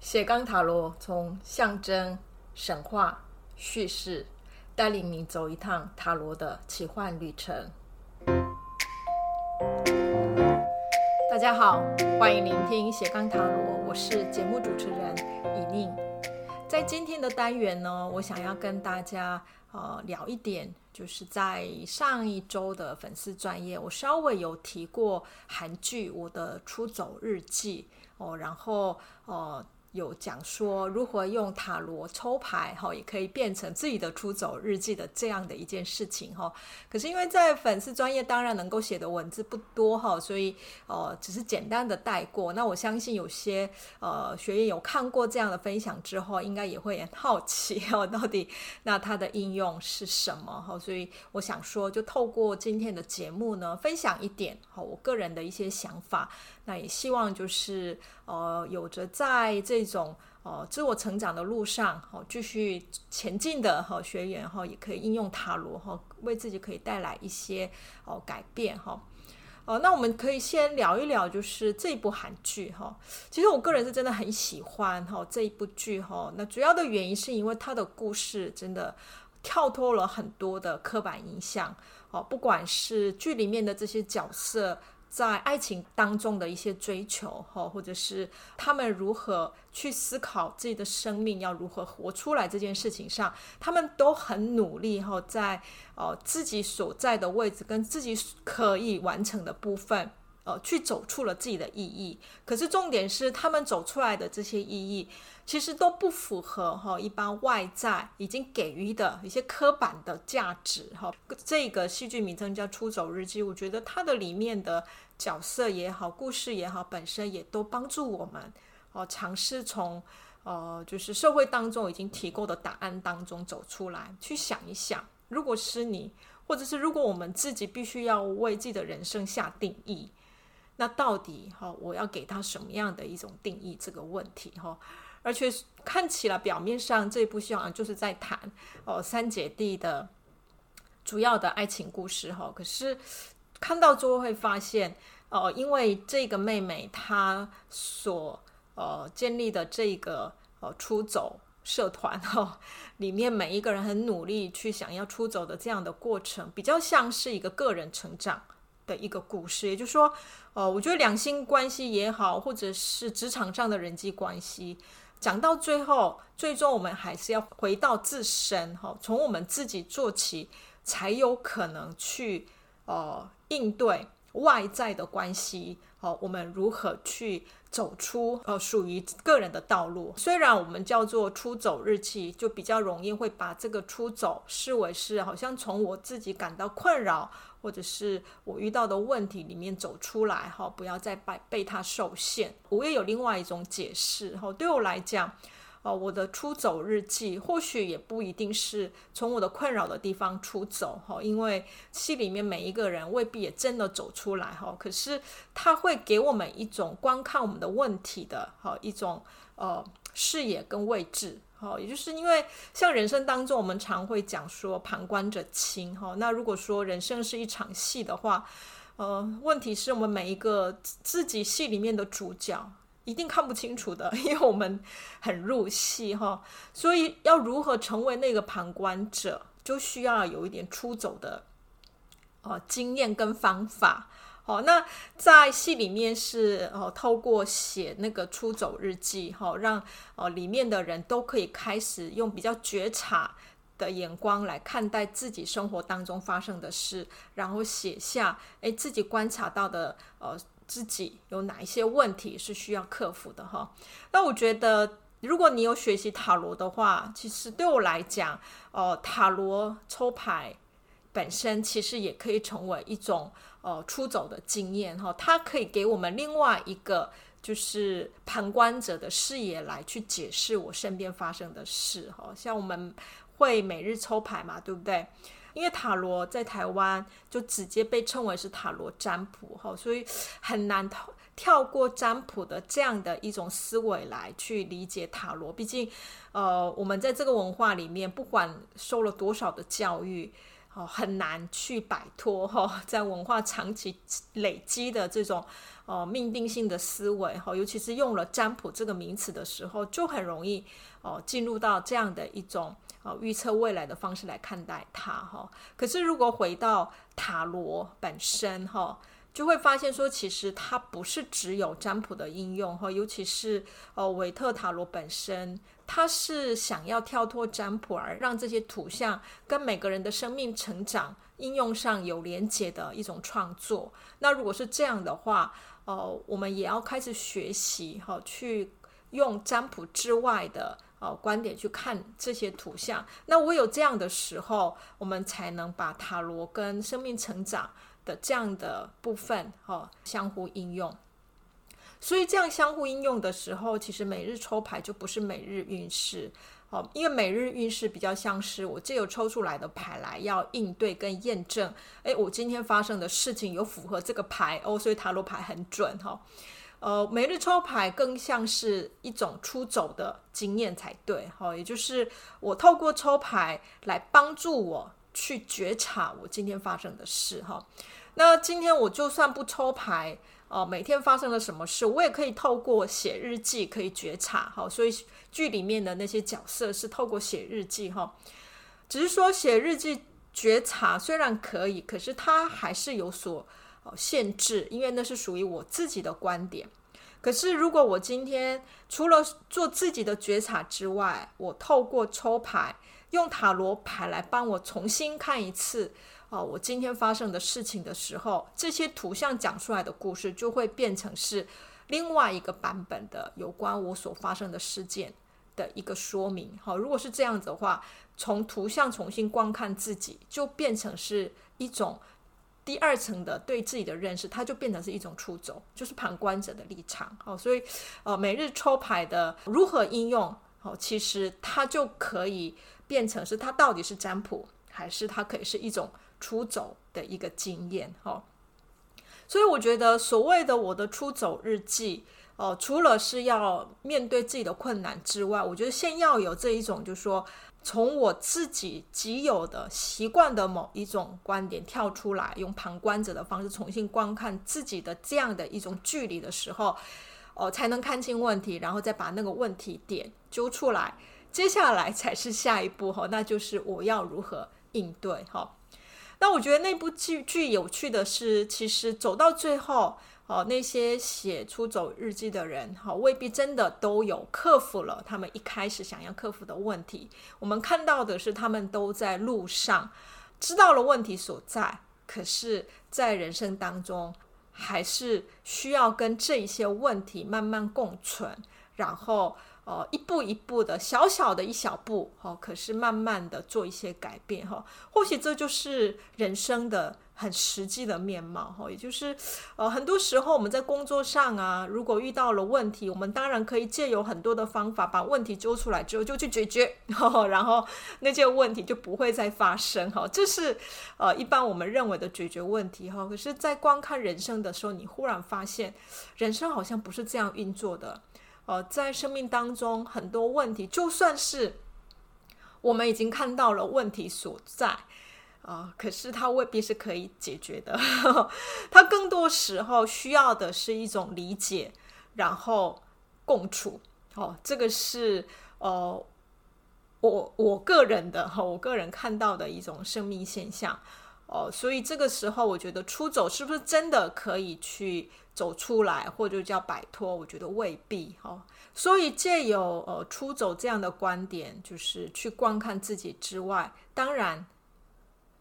斜杠塔罗从象征、神话、叙事，带领你走一趟塔罗的奇幻旅程。大家好，欢迎聆听斜杠塔罗，我是节目主持人以宁。在今天的单元呢，我想要跟大家呃聊一点，就是在上一周的粉丝专业，我稍微有提过韩剧《我的出走日记》哦，然后呃。有讲说如何用塔罗抽牌哈，也可以变成自己的出走日记的这样的一件事情哈。可是因为在粉丝专业当然能够写的文字不多哈，所以呃只是简单的带过。那我相信有些呃学员有看过这样的分享之后，应该也会很好奇哦，到底那它的应用是什么哈？所以我想说，就透过今天的节目呢，分享一点哈我个人的一些想法。那也希望就是呃，有着在这种呃自我成长的路上，好、哦、继续前进的哈、学员哈、也可以应用塔罗哈、为自己可以带来一些哦改变哈。哦，那我们可以先聊一聊，就是这一部韩剧哈、其实我个人是真的很喜欢哈、这一部剧哈、那主要的原因是因为它的故事真的跳脱了很多的刻板印象哦，不管是剧里面的这些角色。在爱情当中的一些追求，哈，或者是他们如何去思考自己的生命要如何活出来这件事情上，他们都很努力，哈，在哦自己所在的位置跟自己可以完成的部分，去走出了自己的意义。可是重点是，他们走出来的这些意义，其实都不符合哈一般外在已经给予的一些刻板的价值哈。这个戏剧名称叫《出走日记》，我觉得它的里面的角色也好，故事也好，本身也都帮助我们哦，尝试从呃就是社会当中已经提供的答案当中走出来，去想一想，如果是你，或者是如果我们自己必须要为自己的人生下定义，那到底哈我要给他什么样的一种定义这个问题哈？而且看起来表面上这部戏好像就是在谈哦三姐弟的主要的爱情故事哈，可是看到之后会发现哦，因为这个妹妹她所呃建立的这个呃出走社团哈，里面每一个人很努力去想要出走的这样的过程，比较像是一个个人成长的一个故事，也就是说，呃，我觉得两性关系也好，或者是职场上的人际关系。讲到最后，最终我们还是要回到自身，哈，从我们自己做起，才有可能去呃应对外在的关系，哦，我们如何去走出呃属于个人的道路？虽然我们叫做出走日记，就比较容易会把这个出走视为是好像从我自己感到困扰。或者是我遇到的问题里面走出来哈，不要再被被它受限。我也有另外一种解释哈，对我来讲，哦，我的出走日记或许也不一定是从我的困扰的地方出走哈，因为戏里面每一个人未必也真的走出来哈，可是他会给我们一种观看我们的问题的哈一种呃视野跟位置。好，也就是因为像人生当中，我们常会讲说旁观者清哈。那如果说人生是一场戏的话，呃，问题是我们每一个自己戏里面的主角一定看不清楚的，因为我们很入戏哈。所以要如何成为那个旁观者，就需要有一点出走的呃经验跟方法。哦，那在戏里面是哦，透过写那个出走日记，哈，让哦里面的人都可以开始用比较觉察的眼光来看待自己生活当中发生的事，然后写下诶自己观察到的呃自己有哪一些问题是需要克服的哈。那我觉得，如果你有学习塔罗的话，其实对我来讲，哦，塔罗抽牌本身其实也可以成为一种。呃，出走的经验哈，它可以给我们另外一个就是旁观者的视野来去解释我身边发生的事哈。像我们会每日抽牌嘛，对不对？因为塔罗在台湾就直接被称为是塔罗占卜哈，所以很难跳跳过占卜的这样的一种思维来去理解塔罗。毕竟，呃，我们在这个文化里面，不管受了多少的教育。哦很难去摆脱哈，在文化长期累积的这种哦命定性的思维哈，尤其是用了占卜这个名词的时候，就很容易哦进入到这样的一种哦预测未来的方式来看待它哈。可是如果回到塔罗本身哈。就会发现说，其实它不是只有占卜的应用哈，尤其是呃韦特塔罗本身，它是想要跳脱占卜而让这些图像跟每个人的生命成长应用上有连结的一种创作。那如果是这样的话，呃，我们也要开始学习哈，去用占卜之外的呃观点去看这些图像。那唯有这样的时候，我们才能把塔罗跟生命成长。这样的部分哈，相互应用，所以这样相互应用的时候，其实每日抽牌就不是每日运势哦，因为每日运势比较像是我借由抽出来的牌来要应对跟验证，诶，我今天发生的事情有符合这个牌哦，所以塔罗牌很准哈。呃，每日抽牌更像是一种出走的经验才对哈，也就是我透过抽牌来帮助我。去觉察我今天发生的事哈，那今天我就算不抽牌，呃，每天发生了什么事，我也可以透过写日记可以觉察哈。所以剧里面的那些角色是透过写日记哈，只是说写日记觉察虽然可以，可是它还是有所限制，因为那是属于我自己的观点。可是如果我今天除了做自己的觉察之外，我透过抽牌。用塔罗牌来帮我重新看一次，哦，我今天发生的事情的时候，这些图像讲出来的故事就会变成是另外一个版本的有关我所发生的事件的一个说明。好，如果是这样子的话，从图像重新观看自己，就变成是一种第二层的对自己的认识，它就变成是一种出走，就是旁观者的立场。好，所以呃，每日抽牌的如何应用，好，其实它就可以。变成是它到底是占卜，还是它可以是一种出走的一个经验哦。所以我觉得所谓的我的出走日记哦，除了是要面对自己的困难之外，我觉得先要有这一种，就是说从我自己既有的习惯的某一种观点跳出来，用旁观者的方式重新观看自己的这样的一种距离的时候，哦，才能看清问题，然后再把那个问题点揪出来。接下来才是下一步哈，那就是我要如何应对哈。那我觉得那部剧剧有趣的是，其实走到最后哦，那些写出走日记的人哈，未必真的都有克服了他们一开始想要克服的问题。我们看到的是他们都在路上，知道了问题所在，可是，在人生当中还是需要跟这些问题慢慢共存，然后。哦，一步一步的，小小的一小步，哦，可是慢慢的做一些改变，哈，或许这就是人生的很实际的面貌，哈，也就是，呃，很多时候我们在工作上啊，如果遇到了问题，我们当然可以借由很多的方法把问题揪出来之后就去解决，然后那些问题就不会再发生，哈，这是呃一般我们认为的解决问题，哈，可是，在观看人生的时候，你忽然发现，人生好像不是这样运作的。呃，在生命当中，很多问题，就算是我们已经看到了问题所在，啊、可是它未必是可以解决的。它更多时候需要的是一种理解，然后共处。哦，这个是呃，我我个人的哈，我个人看到的一种生命现象。哦，所以这个时候，我觉得出走是不是真的可以去走出来，或者叫摆脱？我觉得未必、哦。所以借由呃出走这样的观点，就是去观看自己之外，当然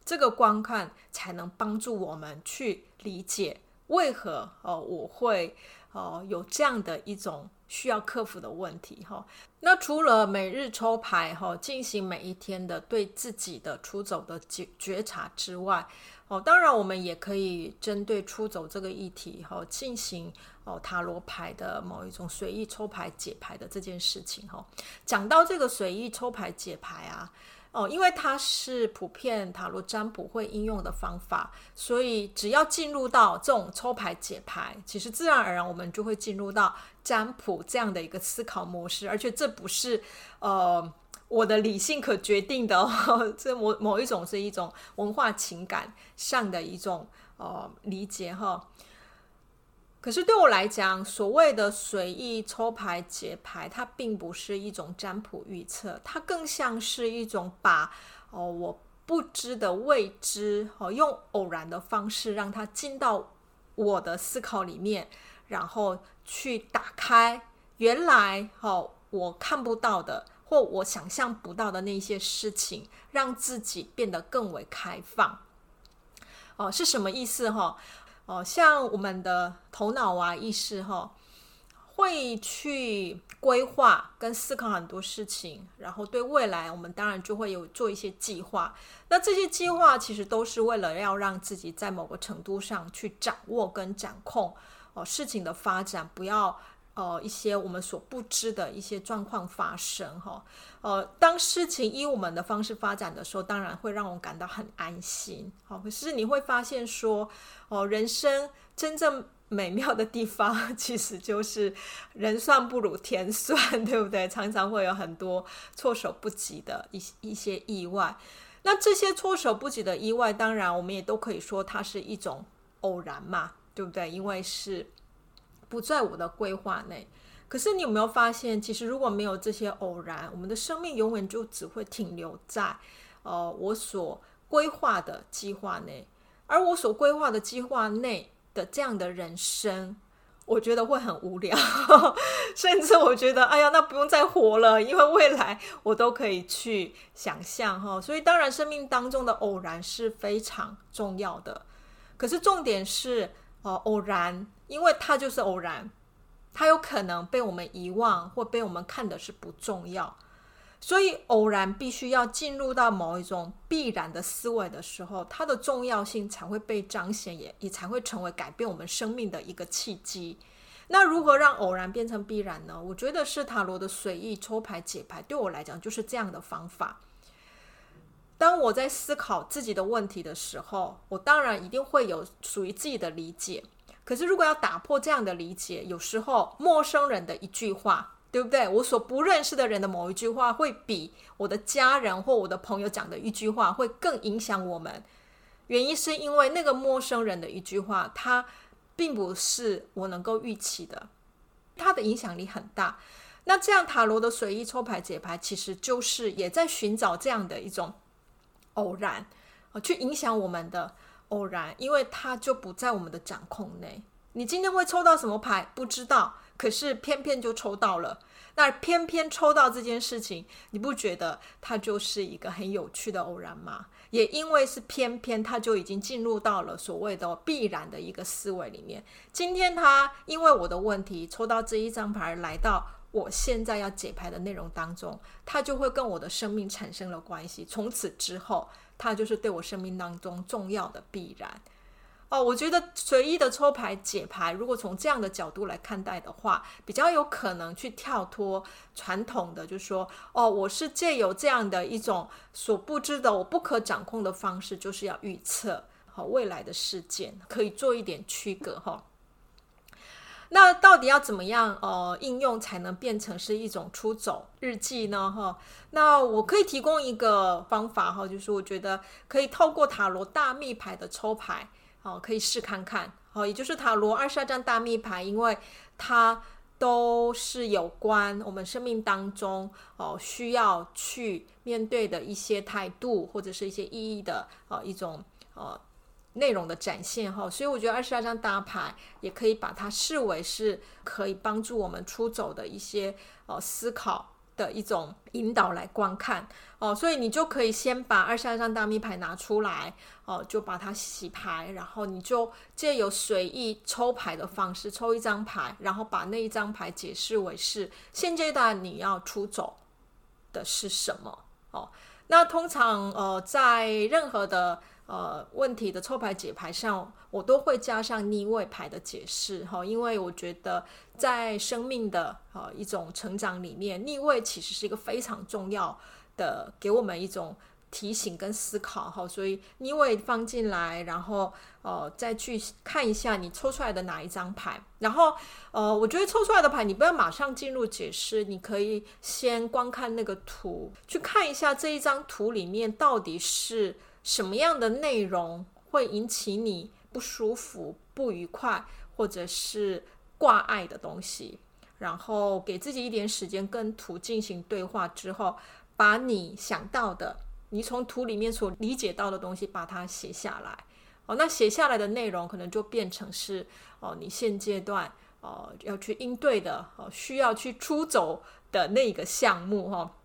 这个观看才能帮助我们去理解为何哦、呃、我会哦、呃、有这样的一种。需要克服的问题哈，那除了每日抽牌哈，进行每一天的对自己的出走的觉觉察之外，哦，当然我们也可以针对出走这个议题哈，进行哦塔罗牌的某一种随意抽牌解牌的这件事情哈。讲到这个随意抽牌解牌啊。哦，因为它是普遍塔罗占卜会应用的方法，所以只要进入到这种抽牌解牌，其实自然而然我们就会进入到占卜这样的一个思考模式，而且这不是呃我的理性可决定的哦，这某某一种是一种文化情感上的一种呃理解哈。可是对我来讲，所谓的随意抽牌解牌，它并不是一种占卜预测，它更像是一种把哦我不知的未知哦，用偶然的方式让它进到我的思考里面，然后去打开原来哦我看不到的。或我想象不到的那些事情，让自己变得更为开放。哦，是什么意思哈？哦，哦像我们的头脑啊、意识哈，会去规划跟思考很多事情，然后对未来，我们当然就会有做一些计划。那这些计划其实都是为了要让自己在某个程度上去掌握跟掌控哦事情的发展，不要。呃，一些我们所不知的一些状况发生，哈，呃，当事情以我们的方式发展的时候，当然会让我感到很安心，好，可是你会发现说，哦，人生真正美妙的地方，其实就是人算不如天算，对不对？常常会有很多措手不及的一一些意外，那这些措手不及的意外，当然我们也都可以说它是一种偶然嘛，对不对？因为是。不在我的规划内，可是你有没有发现，其实如果没有这些偶然，我们的生命永远就只会停留在，呃，我所规划的计划内，而我所规划的计划内的这样的人生，我觉得会很无聊，甚至我觉得，哎呀，那不用再活了，因为未来我都可以去想象哈。所以，当然，生命当中的偶然是非常重要的，可是重点是，呃，偶然。因为它就是偶然，它有可能被我们遗忘，或被我们看的是不重要，所以偶然必须要进入到某一种必然的思维的时候，它的重要性才会被彰显，也也才会成为改变我们生命的一个契机。那如何让偶然变成必然呢？我觉得是塔罗的随意抽牌解牌，对我来讲就是这样的方法。当我在思考自己的问题的时候，我当然一定会有属于自己的理解。可是，如果要打破这样的理解，有时候陌生人的一句话，对不对？我所不认识的人的某一句话，会比我的家人或我的朋友讲的一句话会更影响我们。原因是因为那个陌生人的一句话，它并不是我能够预期的，它的影响力很大。那这样塔罗的随意抽牌解牌，其实就是也在寻找这样的一种偶然，去影响我们的。偶然，因为它就不在我们的掌控内。你今天会抽到什么牌？不知道，可是偏偏就抽到了。那偏偏抽到这件事情，你不觉得它就是一个很有趣的偶然吗？也因为是偏偏，它就已经进入到了所谓的必然的一个思维里面。今天他因为我的问题抽到这一张牌，来到我现在要解牌的内容当中，它就会跟我的生命产生了关系。从此之后。它就是对我生命当中重要的必然哦。我觉得随意的抽牌解牌，如果从这样的角度来看待的话，比较有可能去跳脱传统的，就是说哦，我是借由这样的一种所不知的、我不可掌控的方式，就是要预测好未来的事件，可以做一点区隔哈。那到底要怎么样呃应用才能变成是一种出走日记呢？哈，那我可以提供一个方法哈，就是我觉得可以透过塔罗大密牌的抽牌，哦，可以试看看，哦，也就是塔罗二十二张大密牌，因为它都是有关我们生命当中哦需要去面对的一些态度或者是一些意义的呃一种呃。内容的展现哈，所以我觉得二十二张大牌也可以把它视为是可以帮助我们出走的一些呃思考的一种引导来观看哦，所以你就可以先把二十二张大密牌拿出来哦，就把它洗牌，然后你就借由随意抽牌的方式抽一张牌，然后把那一张牌解释为是现阶段你要出走的是什么哦。那通常呃在任何的呃，问题的抽牌解牌上，我都会加上逆位牌的解释哈，因为我觉得在生命的呃、一种成长里面，逆位其实是一个非常重要的，给我们一种提醒跟思考哈，所以逆位放进来，然后呃再去看一下你抽出来的哪一张牌，然后呃我觉得抽出来的牌你不要马上进入解释，你可以先观看那个图，去看一下这一张图里面到底是什么样的内容会引起你不舒服、不愉快或者是挂碍的东西，然后给自己一点时间跟图进行对话之后，把你想到的。你从图里面所理解到的东西，把它写下来。哦，那写下来的内容可能就变成是哦，你现阶段哦要去应对的哦，需要去出走的那个项目哈。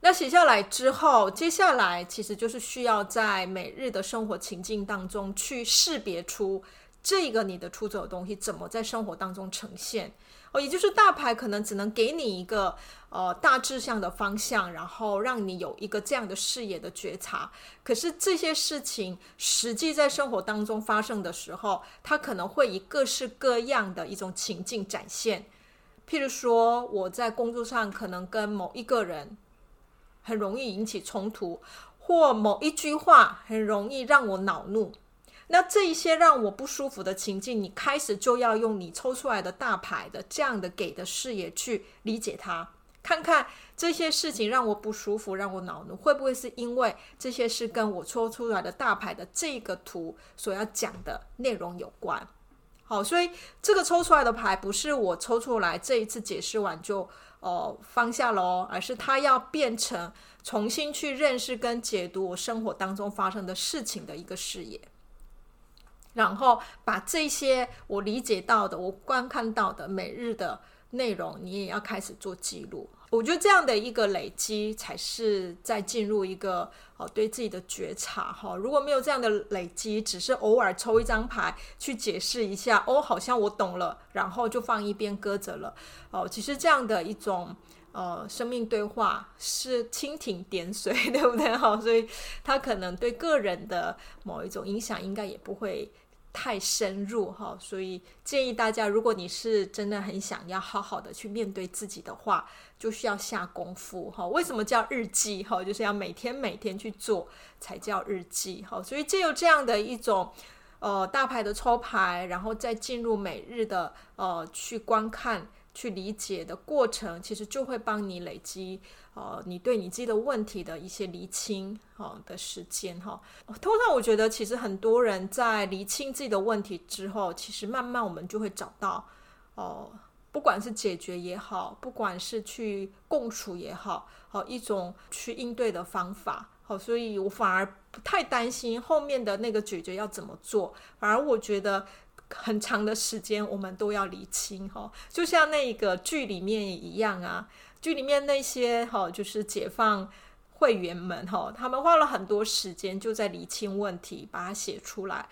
那写下来之后，接下来其实就是需要在每日的生活情境当中去识别出这个你的出走的东西怎么在生活当中呈现。哦，也就是大牌可能只能给你一个呃大致上的方向，然后让你有一个这样的视野的觉察。可是这些事情实际在生活当中发生的时候，它可能会以各式各样的一种情境展现。譬如说，我在工作上可能跟某一个人很容易引起冲突，或某一句话很容易让我恼怒。那这一些让我不舒服的情境，你开始就要用你抽出来的大牌的这样的给的视野去理解它，看看这些事情让我不舒服，让我恼怒，会不会是因为这些是跟我抽出来的大牌的这个图所要讲的内容有关？好，所以这个抽出来的牌不是我抽出来这一次解释完就哦、呃、放下喽，而是他要变成重新去认识跟解读我生活当中发生的事情的一个视野。然后把这些我理解到的、我观看到的每日的内容，你也要开始做记录。我觉得这样的一个累积，才是在进入一个哦对自己的觉察哈。如果没有这样的累积，只是偶尔抽一张牌去解释一下，哦，好像我懂了，然后就放一边搁着了。哦，其实这样的一种呃生命对话是蜻蜓点水，对不对？哈，所以它可能对个人的某一种影响，应该也不会。太深入哈，所以建议大家，如果你是真的很想要好好的去面对自己的话，就需要下功夫哈。为什么叫日记哈？就是要每天每天去做才叫日记哈。所以借由这样的一种呃大牌的抽牌，然后再进入每日的呃去观看。去理解的过程，其实就会帮你累积，呃，你对你自己的问题的一些厘清，哈的时间，哈。通常我觉得，其实很多人在厘清自己的问题之后，其实慢慢我们就会找到，哦、不管是解决也好，不管是去共处也好，好一种去应对的方法，好，所以我反而不太担心后面的那个解决要怎么做，反而我觉得。很长的时间，我们都要理清哈，就像那个剧里面一样啊，剧里面那些哈，就是解放会员们哈，他们花了很多时间就在理清问题，把它写出来。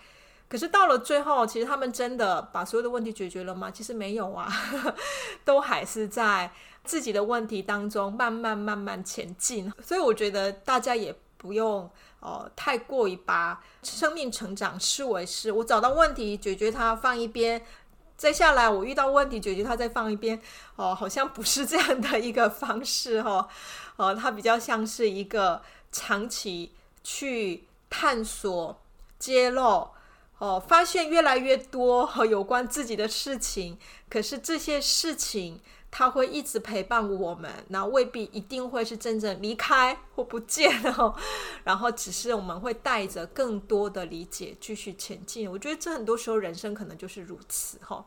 可是到了最后，其实他们真的把所有的问题解决了吗？其实没有啊，都还是在自己的问题当中慢慢慢慢前进。所以我觉得大家也不用。哦，太过于把生命成长视为是我找到问题解决它放一边，再下来我遇到问题解决它再放一边，哦，好像不是这样的一个方式哦，哦，它比较像是一个长期去探索、揭露，哦，发现越来越多和有关自己的事情，可是这些事情。他会一直陪伴我们，那未必一定会是真正离开或不见哦。然后只是我们会带着更多的理解继续前进。我觉得这很多时候人生可能就是如此哈。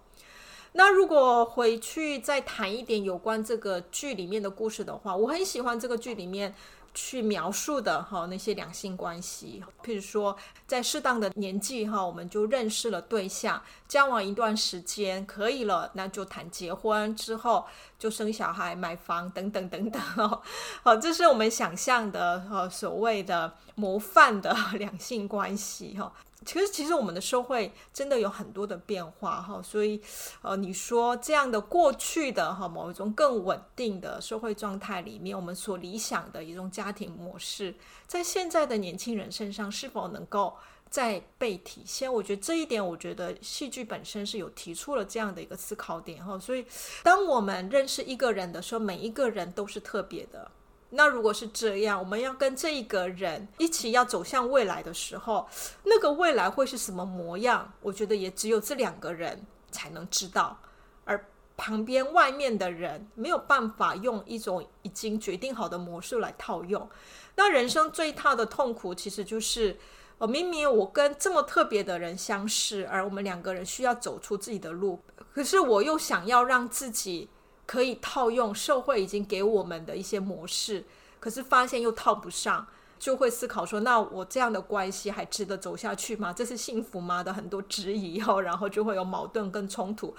那如果回去再谈一点有关这个剧里面的故事的话，我很喜欢这个剧里面。去描述的哈那些两性关系，譬如说在适当的年纪哈，我们就认识了对象，交往一段时间可以了，那就谈结婚之后就生小孩、买房等等等等哦。好，这是我们想象的呃所谓的模范的 两性关系哈。其实，其实我们的社会真的有很多的变化哈，所以，呃，你说这样的过去的哈某一种更稳定的社会状态里面，我们所理想的一种家庭模式，在现在的年轻人身上是否能够再被体现？我觉得这一点，我觉得戏剧本身是有提出了这样的一个思考点哈。所以，当我们认识一个人的时候，每一个人都是特别的。那如果是这样，我们要跟这一个人一起要走向未来的时候，那个未来会是什么模样？我觉得也只有这两个人才能知道，而旁边外面的人没有办法用一种已经决定好的模式来套用。那人生最大的痛苦，其实就是，我明明我跟这么特别的人相识，而我们两个人需要走出自己的路，可是我又想要让自己。可以套用社会已经给我们的一些模式，可是发现又套不上，就会思考说：那我这样的关系还值得走下去吗？这是幸福吗？的很多质疑哦，然后就会有矛盾跟冲突。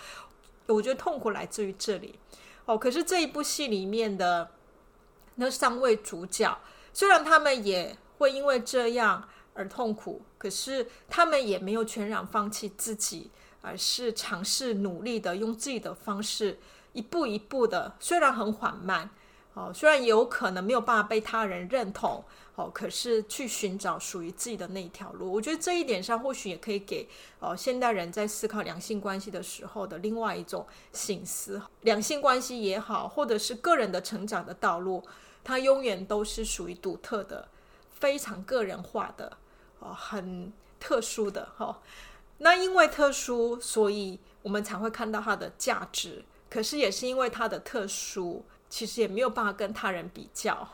我觉得痛苦来自于这里哦。可是这一部戏里面的那三位主角，虽然他们也会因为这样而痛苦，可是他们也没有全然放弃自己，而是尝试努力的用自己的方式。一步一步的，虽然很缓慢，哦，虽然有可能没有办法被他人认同，哦，可是去寻找属于自己的那一条路。我觉得这一点上，或许也可以给哦现代人在思考两性关系的时候的另外一种醒思。两性关系也好，或者是个人的成长的道路，它永远都是属于独特的、非常个人化的，哦，很特殊的，哈。那因为特殊，所以我们才会看到它的价值。可是也是因为它的特殊，其实也没有办法跟他人比较。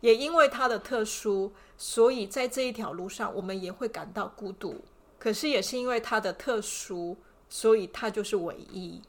也因为它的特殊，所以在这一条路上，我们也会感到孤独。可是也是因为它的特殊，所以它就是唯一。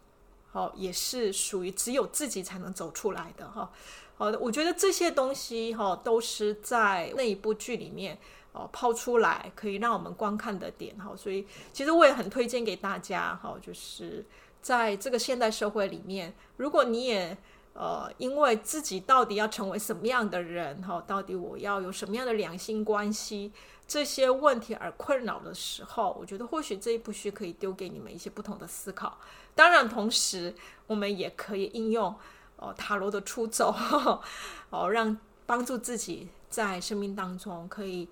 好，也是属于只有自己才能走出来的哈。好，我觉得这些东西哈，都是在那一部剧里面哦抛出来，可以让我们观看的点哈。所以其实我也很推荐给大家哈，就是。在这个现代社会里面，如果你也呃因为自己到底要成为什么样的人哈，到底我要有什么样的两性关系这些问题而困扰的时候，我觉得或许这一部剧可以丢给你们一些不同的思考。当然，同时我们也可以应用哦塔罗的出走 哦，让帮助自己在生命当中可以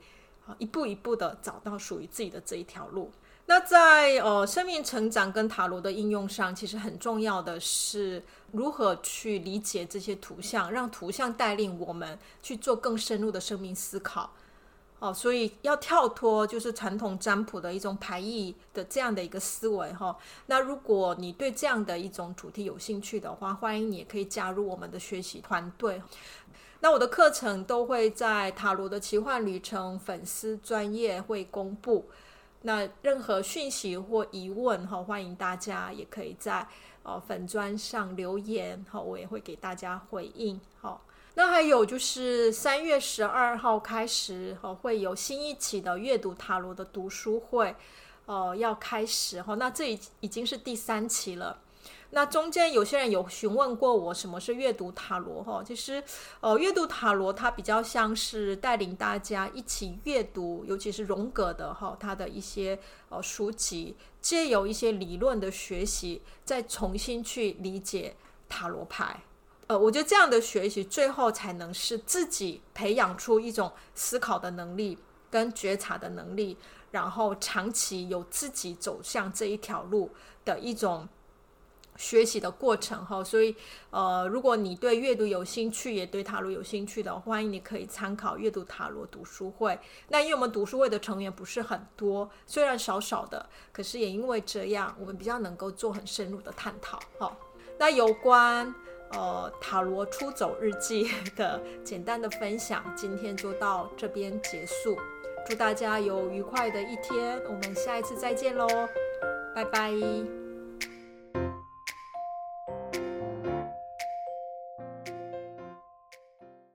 一步一步的找到属于自己的这一条路。那在呃生命成长跟塔罗的应用上，其实很重要的是如何去理解这些图像，让图像带领我们去做更深入的生命思考。哦，所以要跳脱就是传统占卜的一种排异的这样的一个思维哈。那如果你对这样的一种主题有兴趣的话，欢迎你也可以加入我们的学习团队。那我的课程都会在塔罗的奇幻旅程粉丝专业会公布。那任何讯息或疑问哈，欢迎大家也可以在哦粉砖上留言哈，我也会给大家回应。哦，那还有就是三月十二号开始哈，会有新一期的阅读塔罗的读书会，呃，要开始哈。那这已已经是第三期了。那中间有些人有询问过我什么是阅读塔罗哈，其实呃阅读塔罗它比较像是带领大家一起阅读，尤其是荣格的哈，它的一些呃书籍，借由一些理论的学习，再重新去理解塔罗牌。呃，我觉得这样的学习最后才能是自己培养出一种思考的能力跟觉察的能力，然后长期有自己走向这一条路的一种。学习的过程哈，所以呃，如果你对阅读有兴趣，也对塔罗有兴趣的，欢迎你可以参考阅读塔罗读书会。那因为我们读书会的成员不是很多，虽然少少的，可是也因为这样，我们比较能够做很深入的探讨哈。那有关呃塔罗出走日记 的简单的分享，今天就到这边结束。祝大家有愉快的一天，我们下一次再见喽，拜拜。